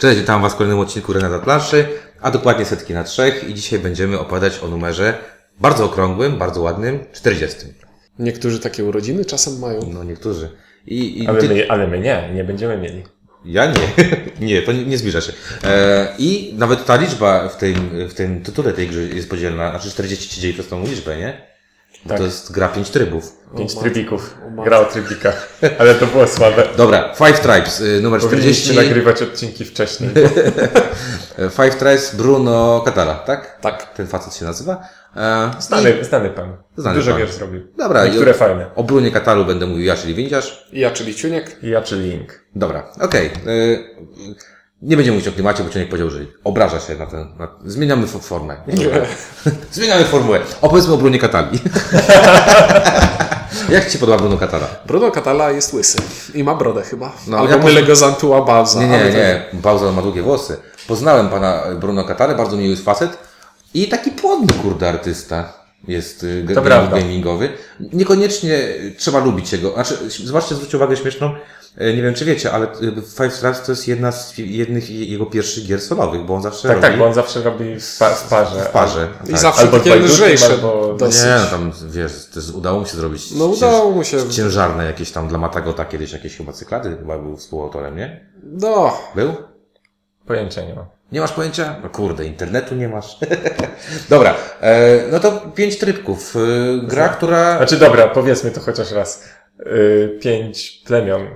Cześć, witam Was w kolejnym odcinku Renata Planszy, a dokładnie setki na trzech i dzisiaj będziemy opowiadać o numerze bardzo okrągłym, bardzo ładnym, 40. Niektórzy takie urodziny czasem mają. No niektórzy. I, i Ale ty- my, ale my nie, nie będziemy mieli. Ja nie. nie, to nie, nie zbliża się. E, I nawet ta liczba w tym, w tym tytule tej gry jest podzielna, znaczy 40 się dzieje przez tą liczbę, nie? Bo Tak. To jest gra 5 trybów. Pięć trybików. O. Gra o trybikach. Ale to było słabe. Dobra, Five Tribes, y, numer 40. Powinniście nagrywać odcinki wcześniej. Five Tribes Bruno Catala, tak? Tak. Ten facet się nazywa. E, Znany, znany pan. Znany Dużo pan. gier zrobił. Dobra, Niektóre i- fajne. O Brunie Katalu będę mówił ja, czyli Windziarz. Ja, czyli Ciuniek. I ja czy Link. Dobra, okej. y, Nie będziemy mówić o klimacie, bo Ciunek powiedział, że obraża się na ten... Na... Zmieniamy fo- formę. Zmieniamy formułę. Opowiedzmy o Brunie Katali. Jak Ci się podoba Bruno Katala? Bruno Catala jest łysy. I ma brodę chyba. No, Albo ja mylę go z Antua Balza. Nie, nie, nie. Bałza ma długie włosy. Poznałem pana Bruno Katalę, bardzo miły facet. I taki płodny, kurde, artysta jest y, To prawda. gamingowy. Niekoniecznie trzeba lubić jego. Znaczy, zobaczcie, zwróćcie uwagę śmieszną. E, Nie wiem, czy wiecie, ale y, Five Stars to jest jedna z jednych jego pierwszych gier solowych, bo on zawsze Tak, robi tak, bo on zawsze robi w, pa, w parze. w parze. I tak. zawsze Albo takie lżejsze. albo- dosyć. Nie, no tam, wiesz, to jest, udało mu się zrobić No udało mu się. ciężarne jakieś tam dla Matagota kiedyś jakieś chyba cyklady, chyba był współautorem, nie? No, Był? Pojęcia nie ma. Nie masz pojęcia? No kurde, internetu nie masz. Dobra, e, no to pięć trybków. E, gra, która... Znaczy dobra, powiedzmy to chociaż raz. Yy, pięć plemion.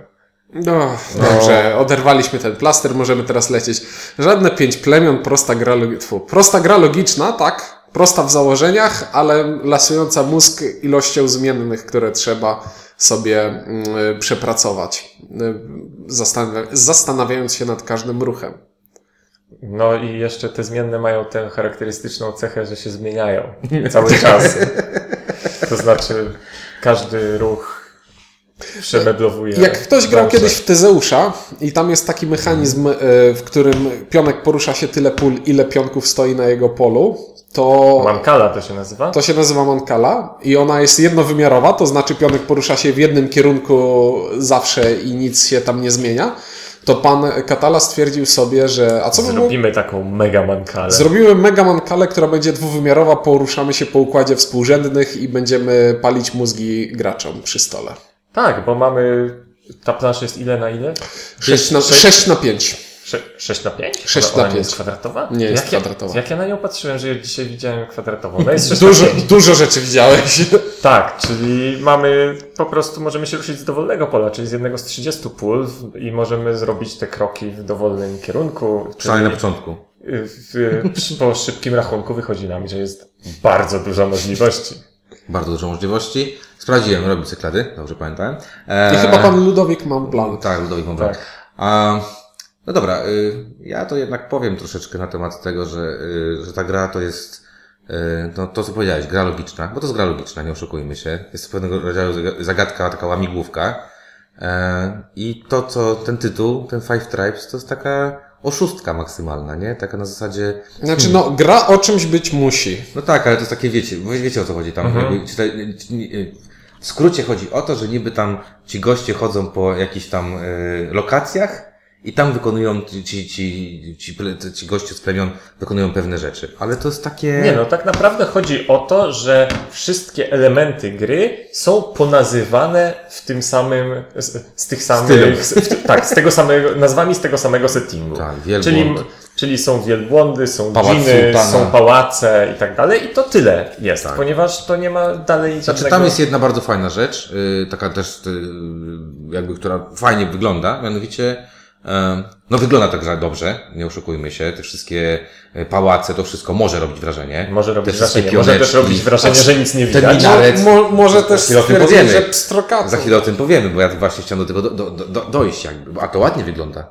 No, dobrze. Oderwaliśmy ten plaster, możemy teraz lecieć. Żadne pięć plemion, prosta gra, tfu, prosta gra logiczna, tak? Prosta w założeniach, ale lasująca mózg ilością zmiennych, które trzeba sobie mm, przepracować. Y, Zastanawia- zastanawiając się nad każdym ruchem. No i jeszcze te zmienne mają tę charakterystyczną cechę, że się zmieniają cały czas. To znaczy każdy ruch przemeblowuje. Jak ktoś grał kiedyś w Tezeusza i tam jest taki mechanizm, e, w którym pionek porusza się tyle pól, ile pionków stoi na jego polu, to Mankala to się nazywa? to się nazywa mankala i ona jest jednowymiarowa, to znaczy pionek porusza się w jednym kierunku zawsze i nic się tam nie zmienia. To pan Katala stwierdził sobie, że a co było? Zrobimy taką mega mankalę. Zrobimy mega mankalę, która będzie dwuwymiarowa, poruszamy się po układzie współrzędnych i będziemy palić mózgi graczom przy stole. Tak, bo mamy. Ta plansza jest ile na ile? 6 na, sześć- 6 na 5. Sze- 6 na 5? Sześć ona, na ona nie pięć. jest kwadratowa? Nie jest jak ja, kwadratowa. Jak ja na nią patrzyłem, że dzisiaj widziałem kwadratową. Ona jest 6 Dużo, 5. dużo rzeczy widziałeś. Tak, czyli mamy po prostu możemy się ruszyć z dowolnego pola, czyli z jednego z 30 pól i możemy zrobić te kroki w dowolnym kierunku. Przynajmniej na początku. w, w, po szybkim rachunku wychodzi nam, że jest bardzo dużo możliwości. Bardzo dużo możliwości. Sprawdziłem, robi cyklady, dobrze pamiętałem. E, I chyba pan Ludowik ma plan. Tak, Ludowik Mąbra. Tak. A, no dobra, y, ja to jednak powiem troszeczkę na temat tego, że, y, że ta gra to jest, y, no, to co powiedziałeś, gra logiczna, bo to jest gra logiczna, nie oszukujmy się. Jest to pewnego rodzaju zaga- zagadka, taka łamigłówka. E, I to, co ten tytuł, ten Five Tribes, to jest taka oszustka maksymalna, nie? Taka na zasadzie, Znaczy, no, gra o czymś być musi. no tak, ale to jest takie, wiecie, wiecie o co chodzi tam. Jakby, czyta, w skrócie chodzi o to, że niby tam ci goście chodzą po jakichś tam y, lokacjach i tam wykonują, ci, ci, ci, ci, ci goście z plemion wykonują pewne rzeczy. Ale to jest takie... Nie no, tak naprawdę chodzi o to, że wszystkie elementy gry są ponazywane w tym samym, z, z tych samych, z, w, tak, z tego samego, nazwami z tego samego settingu. Tak, wielbłąd. Czyli, czyli są wielbłądy, są Pałac dżiny, są pałace i tak dalej i to tyle jest, Tak. ponieważ to nie ma dalej Znaczy żadnego... tam jest jedna bardzo fajna rzecz, y, taka też y, jakby, która fajnie wygląda, mianowicie no wygląda ta gra dobrze, nie oszukujmy się, te wszystkie y, pałace, to wszystko może robić wrażenie. Może robić wrażenie, może też robić wrażenie, że nic nie widać. minaret. Mo, może też Za chwilę o tym stwierdzić, powiemy. że. Za chwilę o tym powiemy, bo ja właśnie chciałem do tego do, do, do, dojść jakby, a to ładnie wygląda.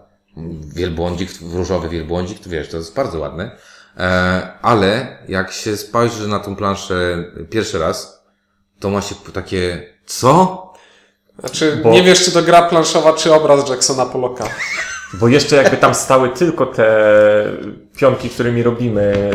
Wielbłądzik, różowy wielbłądzik, to wiesz, to jest bardzo ładne. E, ale jak się spojrzy na tą planszę pierwszy raz, to ma się takie, co? Znaczy, Bo- nie wiesz, czy to gra planszowa, czy obraz Jacksona Polloka. Bo jeszcze jakby tam stały tylko te pionki, którymi robimy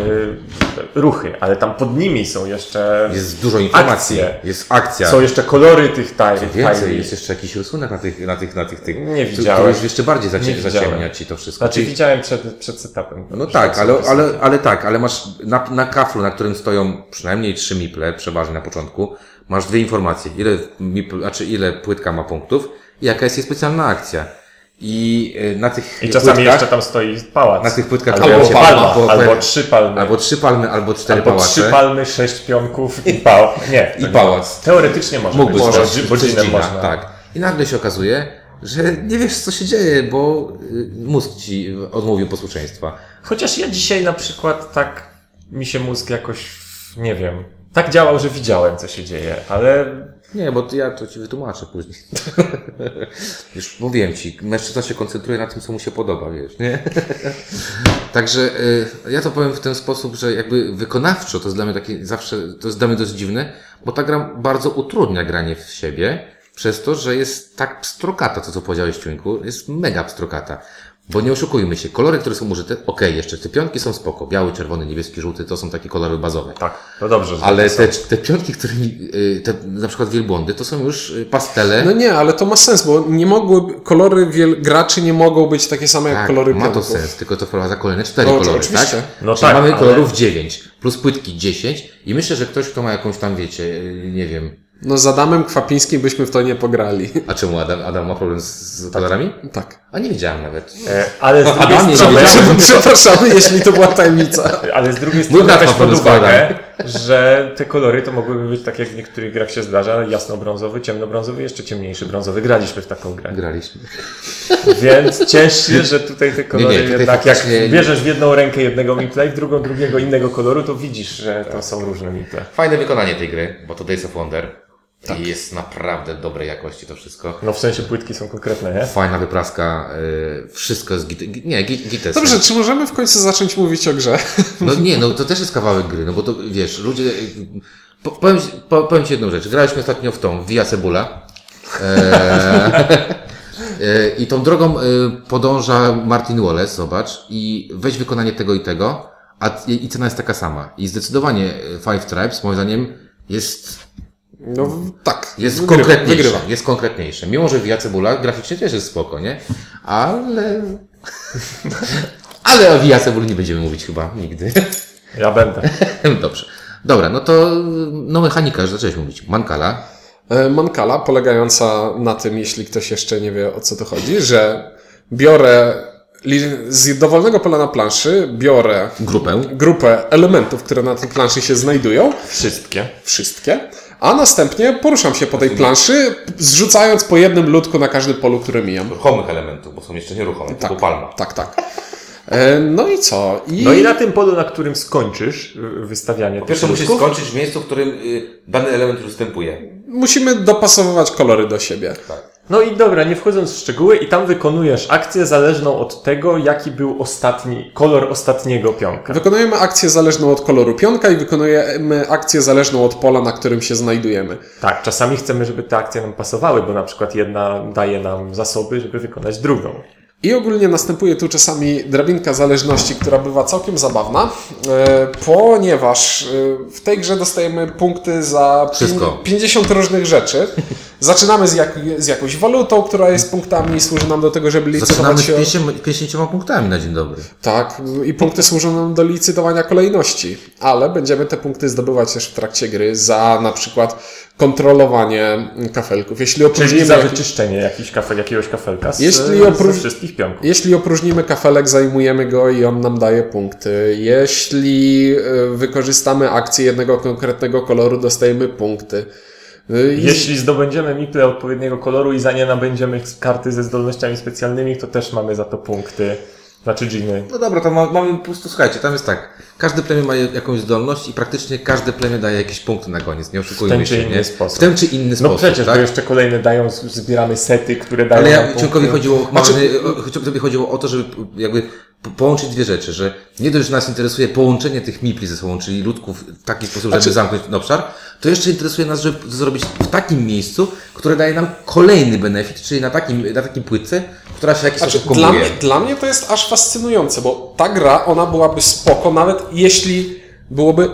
e, ruchy, ale tam pod nimi są jeszcze... Jest dużo informacji. Akcje. Jest akcja. Są jeszcze kolory tych taj- Więcej, jest jeszcze jakiś rysunek na tych, na tych, na tych, tych Nie który widziałem. już jeszcze bardziej zacie, zaciemnia ci to wszystko. Znaczy Czyli- widziałem przed, przed setupem. No tak, ale, ale, ale tak, ale masz na, na kaflu, na którym stoją przynajmniej trzy miple, przeważnie na początku, masz dwie informacje. Ile, mipl, znaczy ile płytka ma punktów i jaka jest jej specjalna akcja. I y, na tych I czasami płytkach, jeszcze tam stoi pałac. na tych płytkach albo się palma, albo- albo, trzy palmy. albo trzy palmy, albo cztery albo pałace. trzy palmy, sześć pionków i pał. Nie. I pałac. Teoretycznie może Mógłby być, bo, stać bo dzina, można. Tak. I nagle się okazuje, że nie wiesz, co się dzieje, bo y, mózg ci odmówił posłuszeństwa. Chociaż ja dzisiaj na przykład tak mi się mózg jakoś, nie wiem, tak działał, że widziałem, co się dzieje, ale Nie, bo ja to ci wytłumaczę później. Już mówiłem ci, mężczyzna się koncentruje na tym, co mu się podoba, wiesz, nie? Także y, ja to powiem w ten sposób, że jakby wykonawczo to jest dla mnie takie zawsze, to jest dla mnie dość dziwne, bo ta gra bardzo utrudnia granie w siebie, przez to, że jest tak pstrokata, to co powiedziałeś, Ciuńku, jest mega pstrokata. Bo nie oszukujmy się, kolory, które są użyte, okej, jeszcze te pionki są spoko, biały, czerwony, niebieski, żółty, to są takie kolory bazowe. tak, to dobrze. że Ale to te, te piątki, które, y, te, na przykład wielbłądy, to są już y, pastele. No nie, ale to ma sens, bo nie mogły, kolory wiel, graczy nie mogą być takie same jak tak, kolory ma to pionków. sens, tylko to wprowadza kolejne cztery No, kolory, oczywiście. tak? No Czyli tak, mamy ale- kolorów 9, plus płytki 10 i myślę, że ktoś, kto ma jakąś tam, wiecie, y, nie wiem, No z Adamem Kwapińskim byśmy w to nie pograli. a czemu Adam, Adam ma problem z, z kolorami? tak. A nie wiedziałem nawet. E, Ale z drugiej Adamie, strony, żeby- Przepraszamy, jeśli to była tajemnica. ale z drugiej Mój strony weź ma pod uwagę, że te kolory to mogłyby być tak jak w niektórych grach się zdarza, jasno-brązowy, ciemnobrązowy, jeszcze ciemniejszy brązowy. Graliśmy w taką grę. Graliśmy. Więc cięższy, że tutaj te kolory Nie, nie, tutaj jednak jak bierzesz w jedną rękę jednego mipla i w drugą drugiego innego koloru, to widzisz, że to są różne miple. Fajne wykonanie tej gry, bo to Days of Wonder. Tak. I jest naprawdę dobrej jakości to wszystko. No w sensie płytki są konkretne, nie? Fajna wypraska, y, wszystko jest git, gi- nie, git, gites. Dobrze, czy możemy w końcu zacząć mówić o grze? No nie, no to też jest kawałek gry, no bo to wiesz, ludzie. Po, powiem, ci- po, powiem Ci jedną rzecz. Graliśmy ostatnio w tą Via Cebula. E, e, I tą drogą e, podąża Martin Wallace, zobacz, i weź wykonanie tego i tego, a i i cena jest taka sama. I zdecydowanie e, Five Tribes, moim zdaniem, jest, No w- tak. jest Wygrywa, konkretniejsze. Wygrywa. Jest konkretniejsze. Mimo, że Via Cebula graficznie też jest spoko, nie? Ale. Ale o Via Cebuli nie będziemy mówić chyba nigdy. Ja będę. Dobrze. Dobra, no to no mechanika, już zacząłeś mówić. Mankala. E, Mankala polegająca na tym, jeśli ktoś jeszcze nie wie o co to chodzi, że biorę z dowolnego pola na planszy, biorę Grupę. grupę elementów, które na tej planszy się znajdują, Wszystkie. wszystkie, a następnie poruszam się po tej planszy, zrzucając po jednym ludku na każdym polu, które mijam. Ruchomych elementów, bo są jeszcze nieruchome, Tak. typu palma. Tak, tak. E, No i co? I, No i na tym polu, na którym skończysz wystawianie tych Pierwszy musisz skończyć w miejscu, w którym y, dany element występuje. musimy dopasowywać kolory do siebie. No i dobra, nie wchodząc w szczegóły, i tam wykonujesz akcję zależną od tego, jaki był ostatni, kolor ostatniego pionka. Wykonujemy akcję zależną od koloru pionka i wykonujemy akcję zależną od pola, na którym się znajdujemy. Tak, czasami chcemy, żeby te akcje nam pasowały, bo na przykład jedna daje nam zasoby, żeby wykonać drugą. I ogólnie następuje tu czasami drabinka zależności, która bywa całkiem zabawna, e, ponieważ e, w tej grze dostajemy punkty za Wszystko. pin- 50 różnych rzeczy. Zaczynamy z, jak, z jakąś walutą, która jest punktami i służy nam do tego, żeby Zaczynamy licytować z się. 50, 50 punktami na dzień dobry. Tak, i punkty służą nam do licytowania kolejności, ale będziemy te punkty zdobywać też w trakcie gry za na przykład kontrolowanie kafelków. Jeśli Czyli opróżnimy, za wyczyszczenie jakiś kafe, jakiegoś kafelka z, Jeśli ze oprócz- wszystkich pionków. jeśli opróżnimy kafelek, zajmujemy go i on nam daje punkty. Jeśli y, wykorzystamy akcję jednego konkretnego koloru, dostajemy punkty. I- Jeśli zdobędziemy miple odpowiedniego koloru i za nie nabędziemy karty ze zdolnościami specjalnymi, to też mamy za to punkty. Znaczy. No dobra, to ma, mamy po prostu, słuchajcie, tam jest tak. Każde plemię ma jakąś zdolność i praktycznie każde plemię daje jakieś punkty na koniec, nie oszukujmy W ten czy się, inny nie? sposób. W ten czy inny No sposób, przecież, tak? bo jeszcze kolejne dają, zbieramy sety, które dają Ale nam ja, punkty. Chodziło, Znaczy- o- chodziło o to, żeby jakby połączyć dwie rzeczy, że nie dość, że nas interesuje połączenie tych mipli ze sobą, czyli ludków w taki sposób, żeby Znaczy- zamknąć ten obszar, to jeszcze interesuje nas, żeby to zrobić w takim miejscu, które daje nam kolejny benefit, czyli na takim, na takim płytce, która się w jakiś Znaczy, sposób dla, mnie, dla mnie to jest aż fascynujące, bo ta gra, ona byłaby spoko, nawet jeśli byłoby.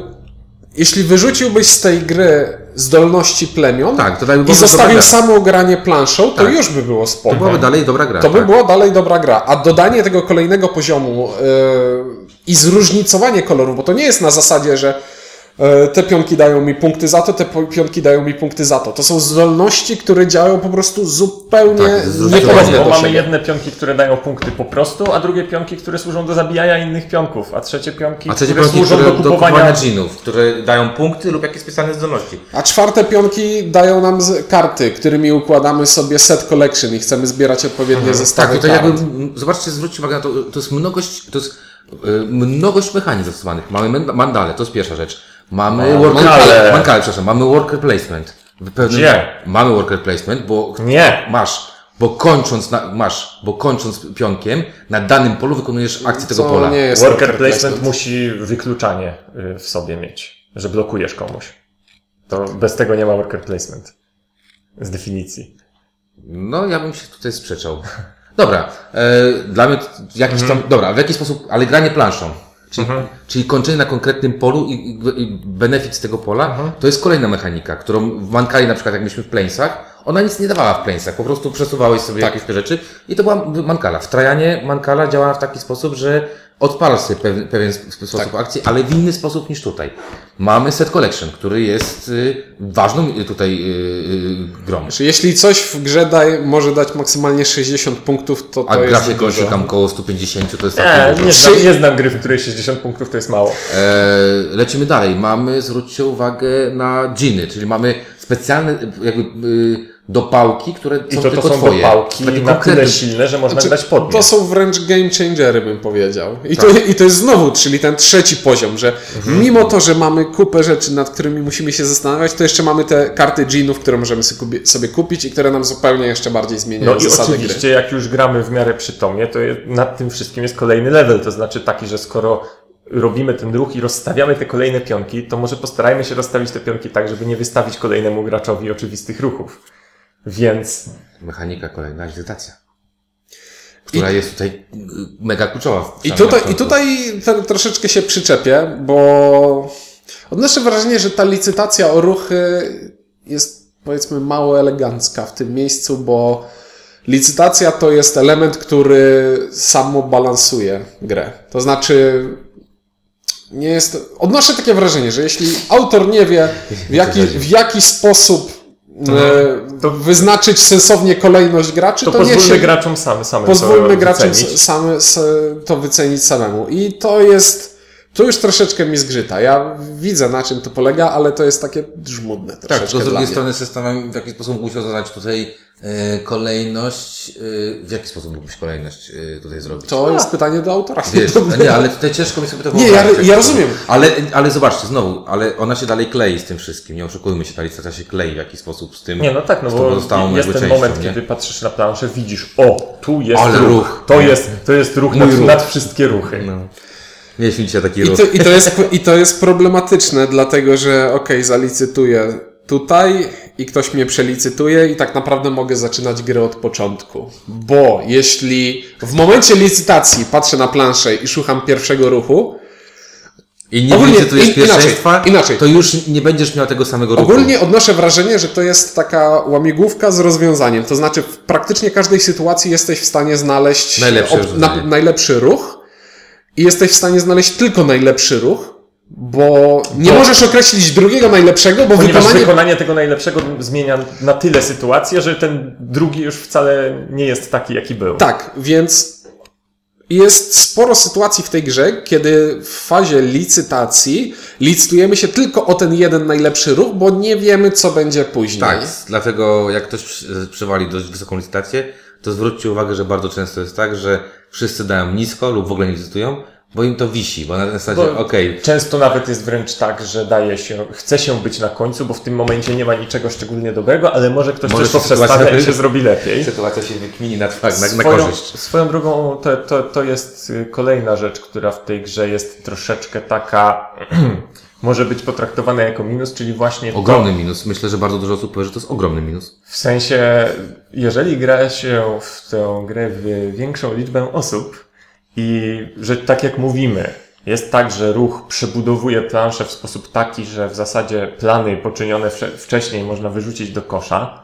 Jeśli wyrzuciłbyś z tej gry zdolności plemion Tak, to jakby i zostawił samo granie planszą, to Tak. już by było spoko. To byłaby dalej dobra gra. To by tak. była dalej dobra gra. A dodanie tego kolejnego poziomu yy, i zróżnicowanie kolorów, bo to nie jest na zasadzie, że te pionki dają mi punkty za to, te pionki dają mi punkty za to. To są zdolności, które działają po prostu zupełnie Tak, niepodobne Bo do mamy jedne pionki, które dają punkty po prostu, a drugie pionki, które służą do zabijania innych pionków, a trzecie pionki, A trzecie które pionki, służą które do do kupowania... kupowania dżinów, które dają punkty lub jakieś specjalne zdolności. A czwarte pionki dają nam z karty, którymi układamy sobie set collection i chcemy zbierać odpowiednie Tak, zestawy tutaj kart. jakby, zobaczcie, zwróćcie uwagę na to, to jest mnogość, to jest y, mnogość mechanizmów zastosowanych. Mamy mandale, to jest pierwsza rzecz. Mamy worker, mankale. mankale, przepraszam, mamy worker placement. W pewnym, Gdzie? Mamy worker placement, bo Nie! masz, bo kończąc, na, masz, bo kończąc pionkiem, na danym polu wykonujesz akcję tego pola. nie jest Worker placement musi wykluczanie y, w sobie mieć, że blokujesz komuś. To bez tego nie ma worker placement. Z definicji. No, ja bym się tutaj sprzeczał. Dobra, e, dla mnie t- jakiś tam, dobra, w jaki sposób, ale granie planszą. Czyli, czyli kończenie na konkretnym polu i, i, benefit z tego pola, to jest kolejna mechanika, którą w Mankali na przykład jak myśmy w Planesach, ona nic nie dawała w Planesach, po prostu przesuwałeś sobie jakieś te rzeczy i to była Mankala. W Trajanie Mankala działa w taki sposób, że odpalasz sobie pewien, pewien sp- sposób akcji, ale w inny sposób niż tutaj. Mamy set collection, który jest y, ważną y, tutaj y, y, grą. Czy jeśli coś w grze daje, może dać maksymalnie 60 punktów, to to A gra jest się kończy tam koło 150, to jest Nie, tak nie, znam, nie znam gry, w której 60 punktów to jest mało. e, Lecimy dalej. Mamy, zwróćcie uwagę na dżiny, czyli mamy specjalne jakby y, dopałki, które są I to, to tylko są twoje. dopałki Takie na tyle silne, że można Znaczy, dać podmiot. To są wręcz game changery, bym powiedział. I, to, Tak. I to jest znowu, czyli ten trzeci poziom, że Mhm. mimo to, że mamy kupę rzeczy, nad którymi musimy się zastanawiać, to jeszcze mamy te karty dżinów, które możemy sobie kupi- sobie kupić i które nam zupełnie jeszcze bardziej zmieniają No i zasady oczywiście, gry. jak już gramy w miarę przytomnie, to nad tym wszystkim jest kolejny level, to znaczy taki, że skoro robimy ten ruch i rozstawiamy te kolejne pionki, to może postarajmy się rozstawić te pionki tak, żeby nie wystawić kolejnemu graczowi oczywistych ruchów. Więc Mechanika kolejna, agitacja. Która jest tutaj mega kluczowa. I tutaj, I tutaj troszeczkę się przyczepię, bo odnoszę wrażenie, że ta licytacja o ruchy jest powiedzmy mało elegancka w tym miejscu, bo licytacja to jest element, który samo balansuje grę. To znaczy nie jest. Odnoszę takie wrażenie, że jeśli autor nie wie, w jaki, w jaki sposób to- wyznaczyć sensownie kolejność graczy, to, to, pozwólmy niech się, graczom samy, samym pozwólmy graczom wycenić. same, s- to wycenić samemu. I to jest. To już troszeczkę mi zgrzyta. Ja widzę na czym to polega, ale to jest takie żmudne Tak, troszeczkę tylko z drugiej strony systemem w jaki sposób musiał zadać tutaj e, kolejność, e, w jaki sposób mógłbyś kolejność e, tutaj zrobić? To jest pytanie do autora. Wiesz, nie, ale tutaj ciężko mi sobie to Nie, ja- wyobrazić, jak ja to- rozumiem. Ale, ale zobaczcie, znowu, ale ona się dalej klei z tym wszystkim, nie oszukujmy się, ta licencja się klei w jakiś sposób z tym. Nie, no tak, no bo jest ten częścią, moment, nie? kiedy patrzysz na planszę, widzisz, o, tu jest Ale ruch. ruch. To, jest, to jest ruch nad, ruch. nad wszystkie ruchy. No. Nie śmiej się taki I to, i, to jest, I to jest problematyczne, dlatego że okej, zalicytuję tutaj i ktoś mnie przelicytuje i tak naprawdę mogę zaczynać grę od początku. Bo jeśli w momencie licytacji patrzę na planszę i szukam pierwszego ruchu, I nie Ogólnie licytujesz in- pierwszeństwa, inaczej, inaczej. to już nie będziesz miał tego samego ruchu. Ogólnie odnoszę wrażenie, że to jest taka łamigłówka z rozwiązaniem. To znaczy, w praktycznie każdej sytuacji jesteś w stanie znaleźć Najlepsze na, najlepszy ruch i jesteś w stanie znaleźć tylko najlepszy ruch, bo nie Bo- możesz określić drugiego najlepszego, bo Ponieważ wykonanie. wykonanie tego najlepszego zmienia na tyle sytuację, że ten drugi już wcale nie jest taki, jaki był. Tak, więc jest sporo sytuacji w tej grze, kiedy w fazie licytacji licytujemy się tylko o ten jeden najlepszy ruch, bo nie wiemy, co będzie później. Tak, dlatego jak ktoś przy- przywali dość wysoką licytację, to zwróćcie uwagę, że bardzo często jest tak, że wszyscy dają nisko lub w ogóle nie licytują, bo im to wisi, bo na zasadzie, okej, Często nawet jest wręcz tak, że daje się, chce się być na końcu, bo w tym momencie nie ma niczego szczególnie dobrego, ale może ktoś Może coś sytuacja- i się zrobi lepiej. sytuacja się wykmini na, na, na Swoją, korzyść. swoją drogą to, to, to jest y, kolejna rzecz, która w tej grze jest troszeczkę taka, może być potraktowana jako minus, czyli właśnie to, Ogromny minus. Myślę, że bardzo dużo osób powie, że to jest ogromny minus. w sensie, jeżeli gra się w tę grę w większą liczbę osób i że tak jak mówimy, jest tak, że ruch przebudowuje planszę w sposób taki, że w zasadzie plany poczynione wcze- wcześniej można wyrzucić do kosza,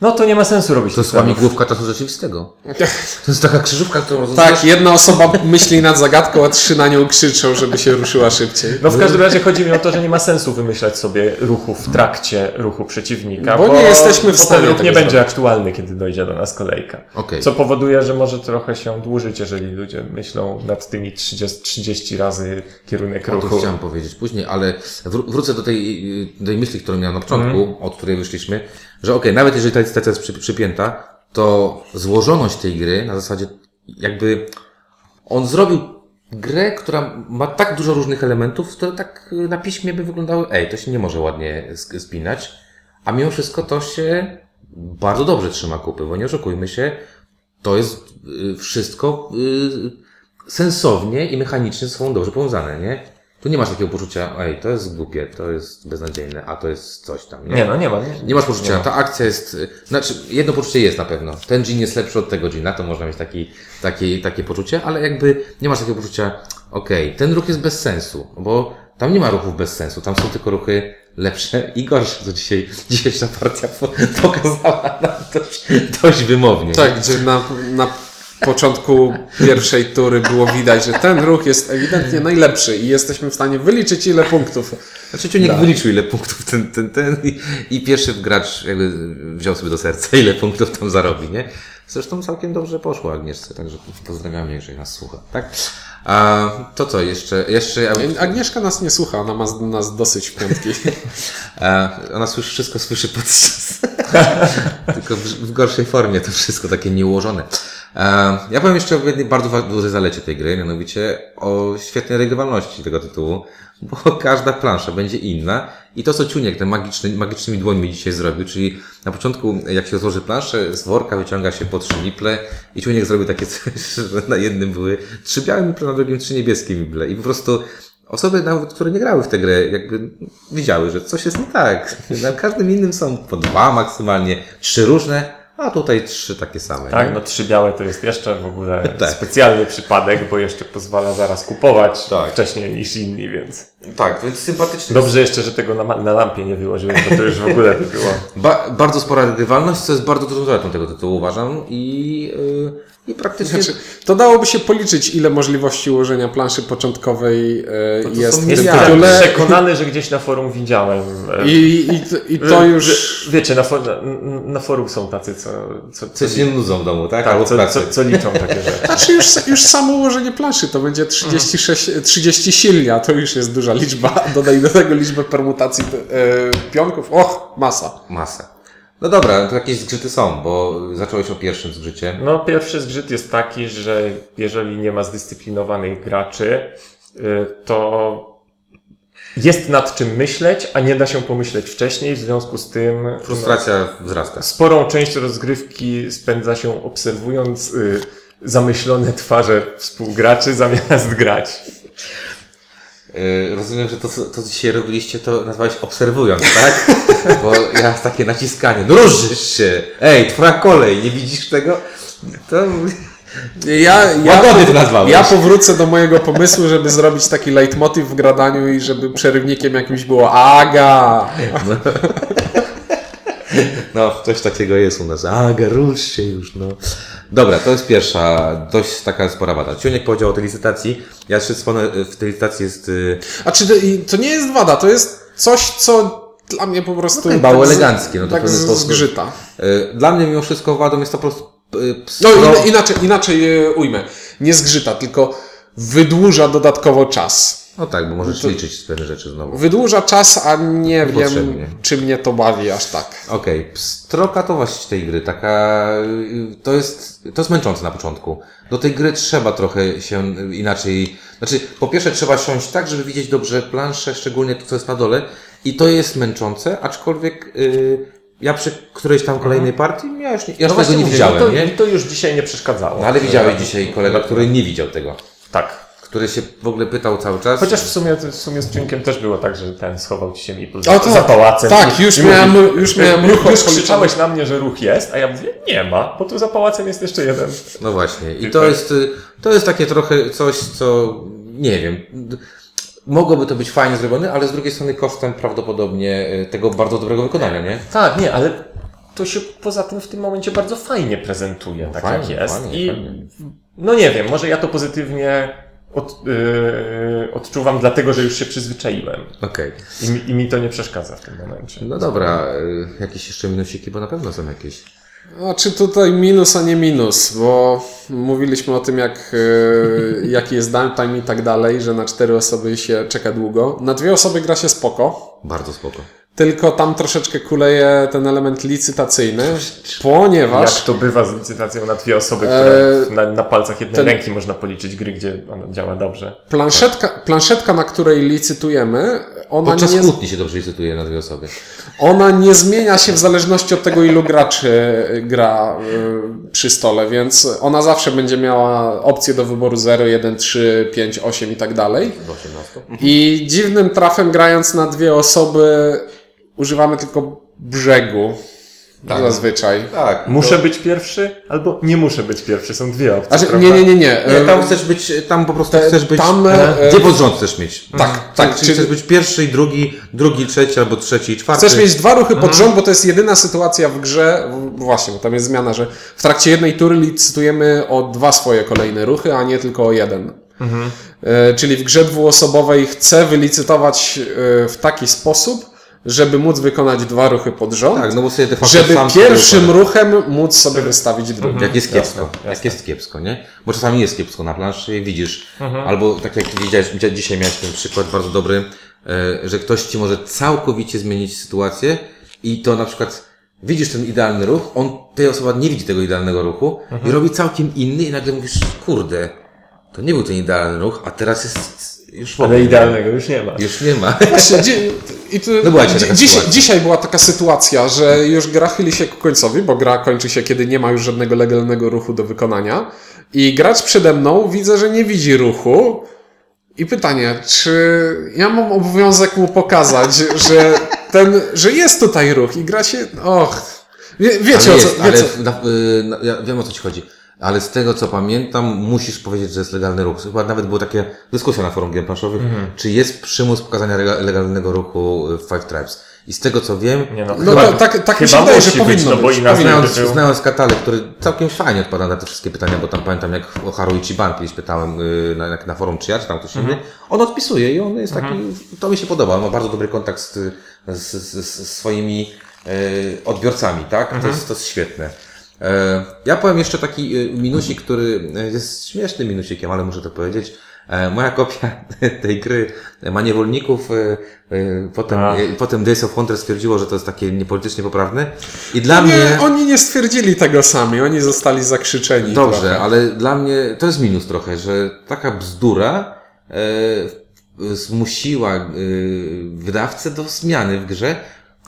no to nie ma sensu robić To jest łamigłówka czasu rzeczywistego. To jest taka krzyżówka, którą Tak, rozumiesz. jedna osoba myśli nad zagadką, a trzy na nią krzyczą, żeby się ruszyła szybciej. No w każdym razie chodzi mi o to, że nie ma sensu wymyślać sobie ruchu w trakcie ruchu przeciwnika, Bo nie jesteśmy w bo stanie ten ruch nie będzie zrobić. aktualny, kiedy dojdzie do nas kolejka. Okej. Co powoduje, że może trochę się dłużyć, jeżeli ludzie myślą nad tymi 30, 30 razy kierunek O, to ruchu. chciałem powiedzieć później, ale wró- wrócę do tej, do tej myśli, którą miałem na początku, Mhm. od której wyszliśmy, że okej, nawet jeżeli ta jest przy, przypięta, to złożoność tej gry na zasadzie jakby on zrobił grę, która ma tak dużo różnych elementów, które tak na piśmie by wyglądały, ej, to się nie może ładnie spinać, a mimo wszystko to się bardzo dobrze trzyma kupy, bo nie oszukujmy się, to jest y, wszystko y, sensownie i mechanicznie sobą dobrze powiązane, nie? Tu nie masz takiego poczucia, ej, to jest głupie, to jest beznadziejne, a to jest coś tam, nie? Nie no, nie ma. Nie, Nie masz poczucia, ta akcja jest, y, znaczy jedno poczucie jest na pewno. Ten dżin jest lepszy od tego dżina, to można mieć taki, taki, takie poczucie, ale jakby nie masz takiego poczucia, okej, ten ruch jest bez sensu, bo tam nie ma ruchów bez sensu, tam są tylko ruchy lepsze i gorsze, co dzisiaj, dzisiejsza partia po, pokazała nam dość, dość wymownie. Tak, gdzie na, na początku pierwszej tury było widać, że ten ruch jest ewidentnie najlepszy i jesteśmy w stanie wyliczyć ile punktów. Znaczy Ciuniek wyliczył ile punktów ten, ten, ten i, i pierwszy gracz jakby wziął sobie do serca, ile punktów tam zarobi, nie? Zresztą całkiem dobrze poszło Agnieszce, także pozdrawiamy, jeżeli nas słucha, tak? A to co, jeszcze, jeszcze Agnieszka nas nie słucha, ona ma nas dosyć w piątki. a, ona słyszy, wszystko słyszy podczas, tylko w, w gorszej formie to wszystko takie nieułożone. A, ja powiem jeszcze o jednej bardzo dużej zalecie tej gry, mianowicie o świetnej regrywalności tego tytułu, bo każda plansza będzie inna i to, co Ciuniek te magiczny, magicznymi dłońmi dzisiaj zrobił, czyli na początku, jak się złoży planszę, z worka wyciąga się po trzy miple i Ciuniek zrobił takie coś, że na jednym były trzy białe miple, na drugim trzy niebieskie miple i po prostu Osoby, nawet, które nie grały w tę grę, jakby widziały, że coś jest nie tak. Na każdym innym są po dwa maksymalnie, trzy różne, a tutaj trzy takie same. Tak, nie? no trzy białe to jest jeszcze w ogóle Tak. specjalny przypadek, bo jeszcze pozwala zaraz kupować Tak. wcześniej niż inni, więc tak, więc sympatycznie. dobrze jeszcze, że tego na, na lampie nie wyłożyłem, bo to już w ogóle by było. Ba- bardzo spora regrywalność, co jest bardzo dużą zaletą tego tytułu, uważam. I, yy, i praktycznie. Znaczy, to dałoby się policzyć, ile możliwości ułożenia planszy początkowej e, to jest w tym tytule. Przekonany, że gdzieś na forum widziałem. e, I, i, I to już... Wiecie, na, for, na, na forum są tacy, co, co, co, Coś nie nudzą w domu, tak? tak, co, co, co liczą takie rzeczy. Znaczy już, już samo ułożenie planszy to będzie 36, 30 silnia, to już jest duża liczba. Dodaj do tego liczbę permutacji e, pionków. Och, masa. Masę. No dobra, to jakieś zgrzyty są, bo zacząłeś o pierwszym zgrzycie. No, pierwszy zgrzyt jest taki, że jeżeli nie ma zdyscyplinowanych graczy, y, to jest nad czym myśleć, a nie da się pomyśleć wcześniej, w związku z tym no, Frustracja wzrasta. sporą część rozgrywki spędza się obserwując y, zamyślone twarze współgraczy zamiast grać. Yy, rozumiem, że to, co- to, co dzisiaj robiliście, to nazwałeś obserwując, tak? Bo ja takie naciskanie, no ruszysz się! Ej, twoja kolej, nie widzisz tego? To... Ja, ja, Łagodnie to nazwałeś. ja powrócę do mojego pomysłu, żeby zrobić taki leitmotiv w gradaniu i żeby przerywnikiem jakimś było Aga. No, coś takiego jest u nas. Aga, rusz się już, no. Dobra, to jest pierwsza, dość taka spora wada. Ciuniek powiedział o tej licytacji. Ja jeszcze wspomnę, w tej licytacji jest... yy, A czy to, nie jest wada, to jest coś, co dla mnie po prostu... No tak, z- eleganckie, no to tak zgrzyta. yy, Dla mnie mimo wszystko wadą jest to po prostu... yy, No in, inaczej, inaczej e, ujmę. Nie zgrzyta, tylko wydłuża dodatkowo czas. No tak, bo możesz liczyć pewne rzeczy znowu. Wydłuża czas, a nie wiem, czy mnie to bawi aż tak. Okej, pstrokatowość tej gry, taka, y, to jest, to jest męczące na początku. Do tej gry trzeba trochę się inaczej, znaczy, po pierwsze trzeba siąść tak, żeby widzieć dobrze planszę, szczególnie to, co jest na dole, i to jest męczące, aczkolwiek y, ja przy którejś tam kolejnej partii, ja już, nie, ja już tego nie mówię, widziałem, mi to, nie? Mi to już dzisiaj nie przeszkadzało. No ale widziałeś dzisiaj kolega, który nie widział tego, Tak. który się w ogóle pytał cały czas. Chociaż w sumie, w sumie z Czynkiem też było tak, że ten schował ci się mi O, za, tak. za pałacem. Tak, i, już i miałem- mówi, już miałem ruch już krzyczałeś na mnie, że ruch jest, a ja mówię, nie ma, bo tu za pałacem jest jeszcze jeden. No właśnie. I to jest, y, to jest takie trochę coś, co nie wiem. Mogłoby to być fajnie zrobione, ale z drugiej strony kosztem prawdopodobnie y, tego bardzo dobrego wykonania, nie? Tak, nie, ale to się poza tym w tym momencie bardzo fajnie prezentuje, tak fajnie, jak jest. fajnie, I fajnie. no nie wiem, może ja to pozytywnie od, yy, odczuwam, dlatego że już się przyzwyczaiłem. Okej. I, mi- I mi to nie przeszkadza w tym momencie. No dobra, y, jakieś jeszcze minusiki, bo na pewno są jakieś. Znaczy tutaj minus, a nie minus, bo mówiliśmy o tym, jak, e, jaki jest downtime i tak dalej, że na cztery osoby się czeka długo. Na dwie osoby gra się spoko, Bardzo spoko. Tylko tam troszeczkę kuleje ten element licytacyjny, ponieważ... Jak to bywa z licytacją na dwie osoby, które Eee, na, na palcach jednej ten- ręki można policzyć gry, gdzie ona działa dobrze. Planszetka, planszetka, na której licytujemy, ona Podczas nie, kłótni się dobrze licytuje na dwie osoby. ona nie zmienia się w zależności od tego, ilu graczy gra y, przy stole, więc ona zawsze będzie miała opcję do wyboru 0, 1, 3, 5, 8 i tak dalej. Do 18. I dziwnym trafem grając na dwie osoby używamy tylko brzegu. Zazwyczaj. Tak. Muszę być pierwszy, albo nie muszę być pierwszy. Są dwie opcje. Znaczy, nie, nie, nie, nie. Nie, tam chcesz być, tam po prostu chcesz być. tam, e, e, Gdzie pod rząd chcesz mieć? Tak, tak, Czyli czyli- chcesz być pierwszy i drugi, drugi, trzeci, albo trzeci i czwarty. Chcesz mieć dwa ruchy pod rząd, bo to jest jedyna sytuacja w grze, właśnie, bo tam jest zmiana, że w trakcie jednej tury licytujemy o dwa swoje kolejne ruchy, a nie tylko o jeden. E, czyli w grze dwuosobowej chcę wylicytować e, w taki sposób, żeby móc wykonać dwa ruchy pod rząd, Tak, no bo sobie de żeby pierwszym ruchem móc sobie wystawić drugi. Jak jest kiepsko, Jasne, jak jest kiepsko, nie? Bo czasami jest kiepsko na planszy, widzisz, Mhm. albo tak jak widziałeś, dzia- dzisiaj miałeś ten przykład bardzo dobry, e, że ktoś ci może całkowicie zmienić sytuację i to na przykład widzisz ten idealny ruch, on, tej osoba nie widzi tego idealnego ruchu Mhm. i robi całkiem inny i nagle mówisz, kurde, to nie był ten idealny ruch, a teraz jest już w ogóle Ale idealnego już nie ma. Już nie ma. Właśnie, dzi- i tu, No była dzi- dzisiaj, sytuacja. dzisiaj była taka sytuacja, że już gra chyli się ku końcowi, bo gra kończy się, kiedy nie ma już żadnego legalnego ruchu do wykonania. I gracz przede mną widzę, że nie widzi ruchu. I pytanie, czy ja mam obowiązek mu pokazać, że ten, że jest tutaj ruch i gra się, och, wie, wiecie ale o co, jest, wie ale na, y, na, ja wiem o co ci chodzi. Ale z tego co pamiętam, musisz powiedzieć, że jest legalny ruch. Chyba nawet była taka dyskusja na forum gier planszowych, Mhm. czy jest przymus pokazania legalnego ruchu w Five Tribes. I z tego co wiem, Nie no, no chyba, to, tak, tak mi się chyba wydaje, że być, powinno no bo być. powinno by znając, znając katalog, który całkiem fajnie odpowiada na te wszystkie pytania, bo tam pamiętam jak o Haru Ichiban kiedyś pytałem y, na, na, na forum czy ja, czy tam ktoś Mhm. inny, on odpisuje i on jest taki, to mi się podoba, on ma bardzo dobry kontakt z, z, z, z swoimi y, odbiorcami, tak? Mhm. To, jest, to jest świetne. E, Ja powiem jeszcze taki y, minusik, który y, jest śmiesznym minusikiem, ale muszę to powiedzieć. E, Moja kopia tej gry ma niewolników, potem, A. potem Days of Wonder stwierdziło, że to jest takie niepolitycznie poprawne. I dla mnie... Nie, oni nie stwierdzili tego sami, oni zostali zakrzyczeni. Dobrze, trochę. ale dla mnie to jest minus trochę, że taka bzdura e, zmusiła e, wydawcę do zmiany w grze.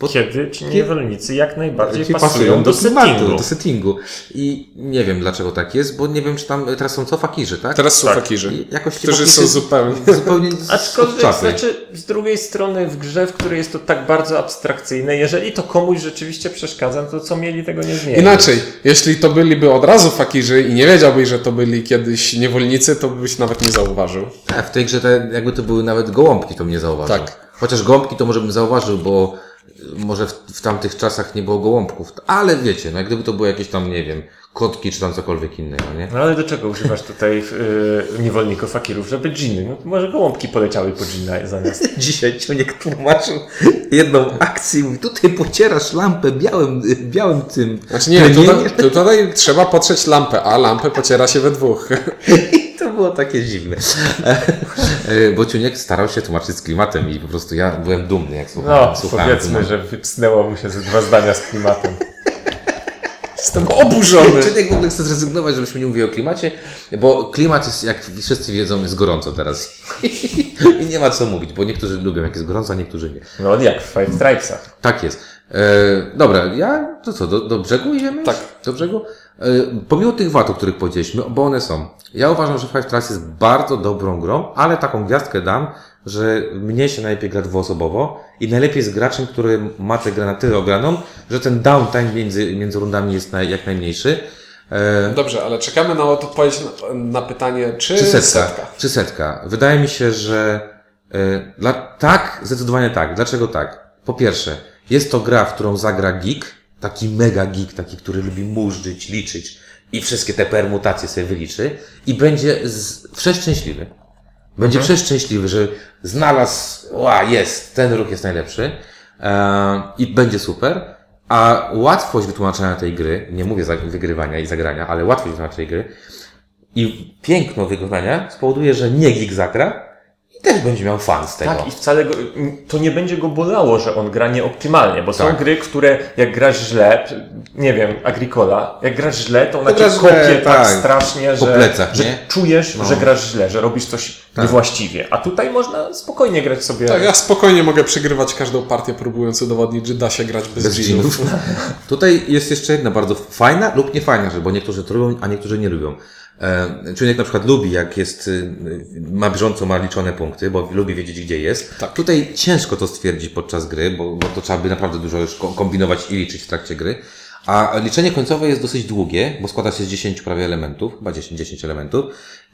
Bo Kiedy ci niewolnicy jak najbardziej ci pasują do klimatu, settingu. do settingu. I nie wiem dlaczego tak jest, bo nie wiem, czy tam teraz są co fakirzy, tak? Teraz są Tak. fakirzy, jakoś ci którzy są zupełnie... zupełnie Aczkolwiek, znaczy, z drugiej strony w grze, w której jest to tak bardzo abstrakcyjne, jeżeli to komuś rzeczywiście przeszkadza, to co mieli tego nie zmienić? Inaczej, jeśli to byliby od razu fakirzy i nie wiedziałbyś, że to byli kiedyś niewolnicy, to byś nawet nie zauważył. A w tej grze te, jakby to były nawet gołąbki, to bym nie zauważył. Tak. Chociaż gołąbki to może bym zauważył, bo może w, w tamtych czasach nie było gołąbków. Ale wiecie, no jak gdyby to były jakieś tam, nie wiem, kotki czy tam cokolwiek innego, nie? No ale do czego używasz tutaj yy, niewolników, fakirów? Żeby dżiny. No to może gołąbki poleciały po dżina zamiast. Dzisiaj Ciuniek tłumaczył jedną akcję i mówi, tutaj pocierasz lampę białym, białym tym. Znaczy nie, tutaj, tutaj trzeba potrzeć lampę, a lampę pociera się we dwóch. To było takie dziwne. E, Bo Ciuniek starał się tłumaczyć z klimatem i po prostu ja byłem dumny, jak słuchałem. No, słuchałem powiedzmy, że wypsnęło mu się ze dwa zdania z klimatem. Jestem oburzony. Ciuniek w ogóle chce zrezygnować, żebyśmy nie mówili o klimacie, bo klimat jest, jak wszyscy wiedzą, jest gorąco teraz. I nie ma co mówić, bo niektórzy lubią, jak jest gorąco, a niektórzy nie. No jak w Five Stripesach. Tak jest. E, dobra, ja to co, do, do brzegu idziemy? Tak. Do brzegu? E, pomimo tych wad, o których powiedzieliśmy, bo one są. Ja uważam, że Five Tracks jest bardzo dobrą grą, ale taką gwiazdkę dam, że mnie się najlepiej gra dwuosobowo i najlepiej z graczem, który ma tę grę na tyle ograną, że ten downtime między, między rundami jest naj, jak najmniejszy. E, Dobrze, ale czekamy na odpowiedź na, pytanie, czy, czy setka? setka? Czy setka? Wydaje mi się, że e, dla, tak, zdecydowanie tak. Dlaczego tak? Po pierwsze, jest to gra, w którą zagra geek, taki mega geek, taki, który lubi murzyć, liczyć i wszystkie te permutacje sobie wyliczy i będzie z, wszechszczęśliwy. Będzie przeszczęśliwy, że znalazł, ła, jest, ten ruch jest najlepszy e, i będzie super. A łatwość wytłumaczenia tej gry, nie mówię wygrywania i zagrania, ale łatwość wytłumaczenia tej gry i piękno wykonania spowoduje, że nie geek zagra i też będzie miał fan z tego. Tak, i wcale go, to nie będzie go bolało, że on gra nieoptymalnie, bo są Tak. gry, które jak grasz źle, nie wiem, Agricola, jak grasz źle, to ona To cię kopie tak, tak. strasznie, że, plecach, że czujesz, No. że grasz źle, że robisz coś Tak. niewłaściwie. A tutaj można spokojnie grać sobie. Tak, ja spokojnie mogę przegrywać każdą partię, próbując udowodnić, że da się grać bez, Bez dżinów. Tutaj jest jeszcze jedna bardzo fajna lub niefajna rzecz, bo niektórzy to lubią, a niektórzy nie lubią. E, Człowiek na przykład lubi, jak jest, y, ma bieżąco, ma liczone punkty, bo lubi wiedzieć, gdzie jest. Tak. Tutaj ciężko to stwierdzić podczas gry, bo, bo to trzeba by naprawdę dużo już ko- kombinować i liczyć w trakcie gry. A liczenie końcowe jest dosyć długie, bo składa się z 10 prawie elementów, chyba 10, 10 elementów.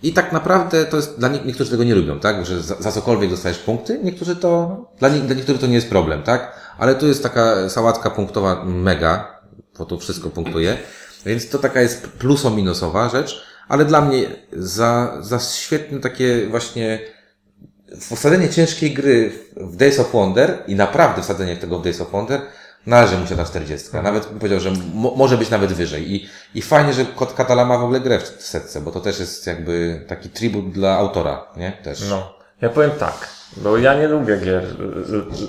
I tak naprawdę to jest, dla nie, niektórzy tego nie lubią, tak? Że za, za cokolwiek dostajesz punkty, niektórzy to, dla, nie, dla niektórych to nie jest problem, tak? Ale tu jest taka sałatka punktowa mega, bo to wszystko punktuje. Więc to taka jest pluso-minusowa rzecz, ale dla mnie za, za świetne takie właśnie wsadzenie ciężkiej gry w Days of Wonder i naprawdę wsadzenie tego w Days of Wonder należy mu się ta 40. Nawet bym powiedział, że mo, może być nawet wyżej. I, I fajnie, że Kot Katala ma w ogóle grę w setce, bo to też jest jakby taki tribut dla autora, nie? Też. No, ja powiem tak, bo ja nie lubię gier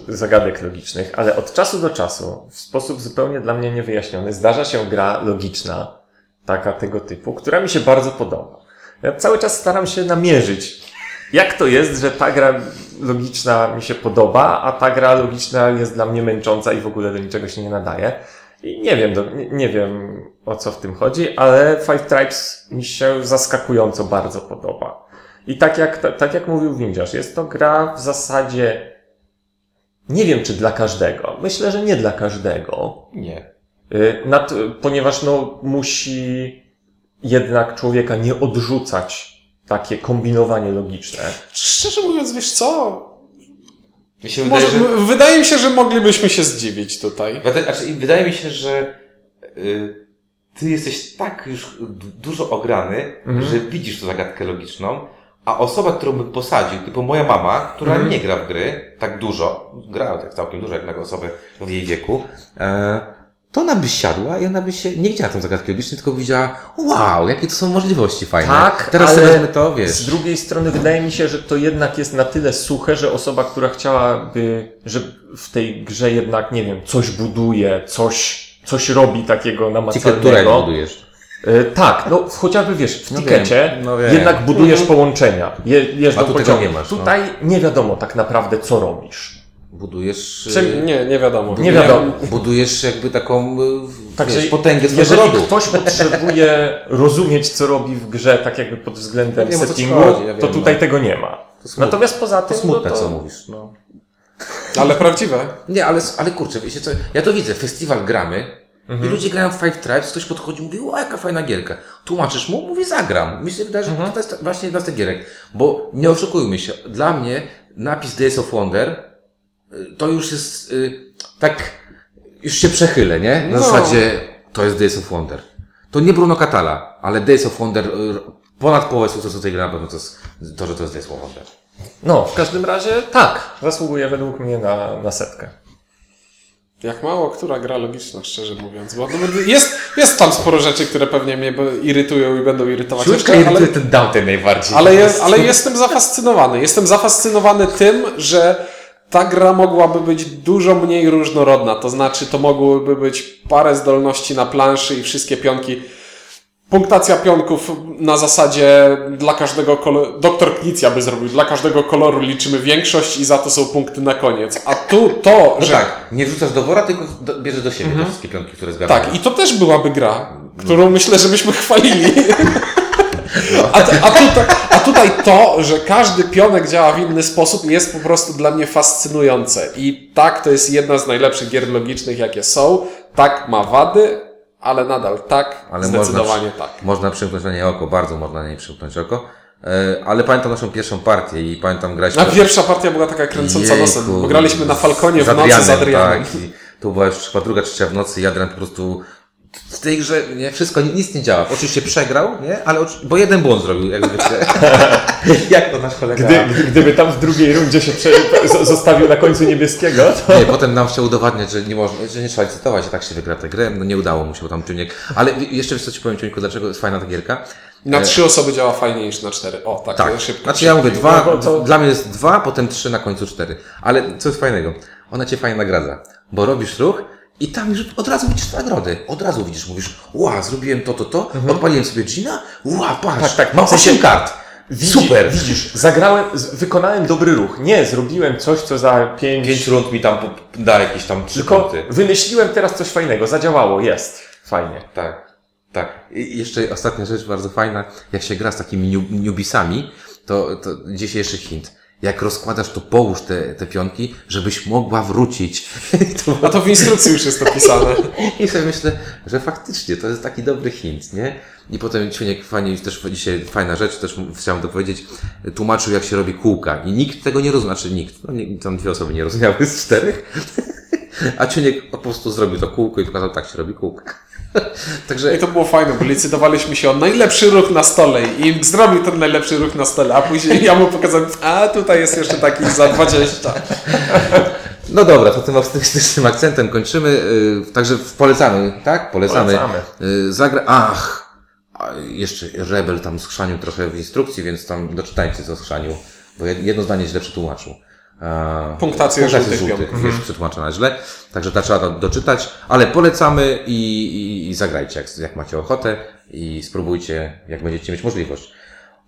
zagadek logicznych, ale od czasu do czasu, w sposób zupełnie dla mnie niewyjaśniony, zdarza się gra logiczna, taka tego typu, która mi się bardzo podoba. Ja cały czas staram się namierzyć, jak to jest, że ta gra logiczna mi się podoba, a ta gra logiczna jest dla mnie męcząca i w ogóle do niczego się nie nadaje. I nie wiem, nie, wiem o co w tym chodzi, ale Five Tribes mi się zaskakująco bardzo podoba. I tak jak, ta- tak jak mówił Windziarz, jest to gra w zasadzie, nie wiem czy dla każdego. Myślę, że nie dla każdego. Nie. Y, Nad, ponieważ no, musi jednak człowieka nie odrzucać takie kombinowanie logiczne. Szczerze mówiąc, wiesz co? Mi się Może, wydaje, że... Wydaje mi się, że moglibyśmy się zdziwić tutaj. Wydaje, znaczy, wydaje mi się, że y, ty jesteś tak już du- dużo ograny, że widzisz tą zagadkę logiczną, a osoba, którą bym posadził, typu moja mama, która nie gra w gry tak dużo, gra tak całkiem dużo jak na osobę w jej wieku, e, to ona by siadła i ona by się nie widziała tą zagadki logicznej, tylko widziała, wow, jakie to są możliwości fajne. Tak, Teraz ale sobie to, wiesz. Z drugiej strony wydaje mi się, że to jednak jest na tyle suche, że osoba, która chciałaby, że w tej grze jednak, nie wiem, coś buduje, coś, coś robi takiego namacalnego. budujesz. E, tak, no chociażby wiesz, w No tikecie wiem, no wiem. jednak budujesz połączenia. Je, jeżdżą A tu tego pociągi. nie masz, no. Tutaj nie wiadomo tak naprawdę, co robisz. Budujesz... Y, nie, nie wiadomo. Nie wiadomo. Budujesz jakby taką y, Także wiesz, potęgę swojego jeżeli rodu. ktoś potrzebuje rozumieć, co robi w grze, tak jakby pod względem Ja wiem, settingu, chodzi, ja wiem, to tutaj no. tego nie ma. smutne. Natomiast poza To tym, smutne, no to... co mówisz. No. Ale prawdziwe. Nie, ale, ale kurczę, wiecie co, ja to widzę, festiwal gramy Mhm. i ludzie grają w Five Tribes, ktoś podchodzi i mówi, o jaka fajna gierka. Tłumaczysz mu, mówi zagram. Mi się wydaje, że Mhm. to jest właśnie jedna z tych gierek. Bo nie oszukujmy się, dla mnie napis Days of Wonder to już jest y, tak, już się przechylę, nie? Na No. zasadzie to jest Days of Wonder. To nie Bruno Catala, ale Days of Wonder, y, ponad połowę sukcesu tej gry na pewno to jest to, że to jest Days of Wonder. No, w każdym razie tak, zasługuje według mnie na, na setkę. Jak mało która gra logiczna, szczerze mówiąc. Bo no, jest, jest tam sporo rzeczy, które pewnie mnie irytują i będą irytować Ciuszka jeszcze, ale, ten Dante najbardziej. ale, je, ale jestem zafascynowany. Jestem zafascynowany tym, że ta gra mogłaby być dużo mniej różnorodna. To znaczy, to mogłoby być parę zdolności na planszy i wszystkie pionki. Punktacja pionków na zasadzie dla każdego koloru, doktor Knicja by zrobił, dla każdego koloru liczymy większość i za to są punkty na koniec. A tu to, No że tak, nie wrzucasz do wora, tylko do, bierzesz do siebie te wszystkie pionki, które zgadzają. Tak, i to też byłaby gra, którą myślę, że byśmy chwalili. A, t- a, tutaj, a tutaj to, że każdy pionek działa w inny sposób jest po prostu dla mnie fascynujące. I tak, to jest jedna z najlepszych gier logicznych, jakie są. Tak, ma wady, ale nadal tak, Ale zdecydowanie można, tak. Można przymknąć na nie oko, bardzo można na nie przymknąć oko. E, ale pamiętam naszą pierwszą partię i pamiętam grać... A pierwsza partia była taka kręcąca Jejku, nosem, bo graliśmy na Falconie w nocy z Adrianem, Adrianem. Tak, i to była już chyba druga, trzecia w nocy i Adrian po prostu w tej grze nie, wszystko, nic nie działa. Oczywiście przegrał, nie? Ale bo jeden błąd zrobił, jak wiecie. jak to nasz kolega... Gdy, gdy- gdyby tam w drugiej rundzie się prze, zostawił na końcu niebieskiego, to... Nie, potem nam chciał udowadniać, że nie można, że nie trzeba licytować, a tak się wygra tę grę. No nie udało mu się, bo tam Ciuniek. Ale jeszcze wiesz co ci powiem, Ciuńku, dlaczego jest fajna ta gierka? Na trzy osoby działa fajniej niż na cztery. O, tak, Tak. szybko. Znaczy ja mówię dwa, No to- dla mnie jest dwa, potem trzy, na końcu cztery. Ale co jest fajnego? Ona cię fajnie nagradza, bo robisz ruch i tam już od razu widzisz nagrody. Od razu widzisz, mówisz, ła, zrobiłem to, to, to, odpaliłem sobie Gina, ła, patrz, Tak, tak, mam w sensie- 8 kart. Super. Widzisz, zagrałem, wykonałem dobry ruch. Nie, zrobiłem coś, co za pięć... Pięć rund mi tam da jakieś tam trzy Tylko punkty. wymyśliłem teraz coś fajnego, zadziałało, jest. Fajnie. Tak, tak. I jeszcze ostatnia rzecz bardzo fajna, jak się gra z takimi newbisami, to, to gdzieś jeszcze hint. Jak rozkładasz, to połóż te, te pionki, żebyś mogła wrócić. To A to w instrukcji już jest opisane. I sobie myślę, że faktycznie to jest taki dobry hint, nie? I potem Ćwieniek fajnie, też dzisiaj fajna rzecz, też chciałem to powiedzieć, tłumaczył jak się robi kółka i nikt tego nie rozumiał, znaczy nikt, no nie, tam dwie osoby nie rozumiały z czterech, a Ćwieniek po prostu zrobił to kółko i pokazał, tak się robi kółka. Także I to było fajne, bo licytowaliśmy się o najlepszy ruch na stole i zrobił ten najlepszy ruch na stole, a później ja mu pokazałem, a tutaj jest jeszcze taki za 20. No dobra, to tym optymistycznym akcentem kończymy. Yy, Także polecamy, tak? Polecamy. Polecamy. Yy, Zagra... Ach! Jeszcze Rebel tam skrzanił trochę w instrukcji, więc tam doczytajcie co skrzanił, bo jed- jedno zdanie źle przetłumaczył. Punktację żółtych pionków. jest przetłumaczona źle, także ta trzeba do, doczytać, ale polecamy i, i, i zagrajcie, jak, jak macie ochotę i spróbujcie, jak będziecie mieć możliwość.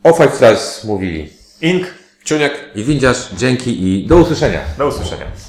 O Five Stars mówili Ink, Ciuniek. i Windziarz, dzięki i do usłyszenia. do usłyszenia.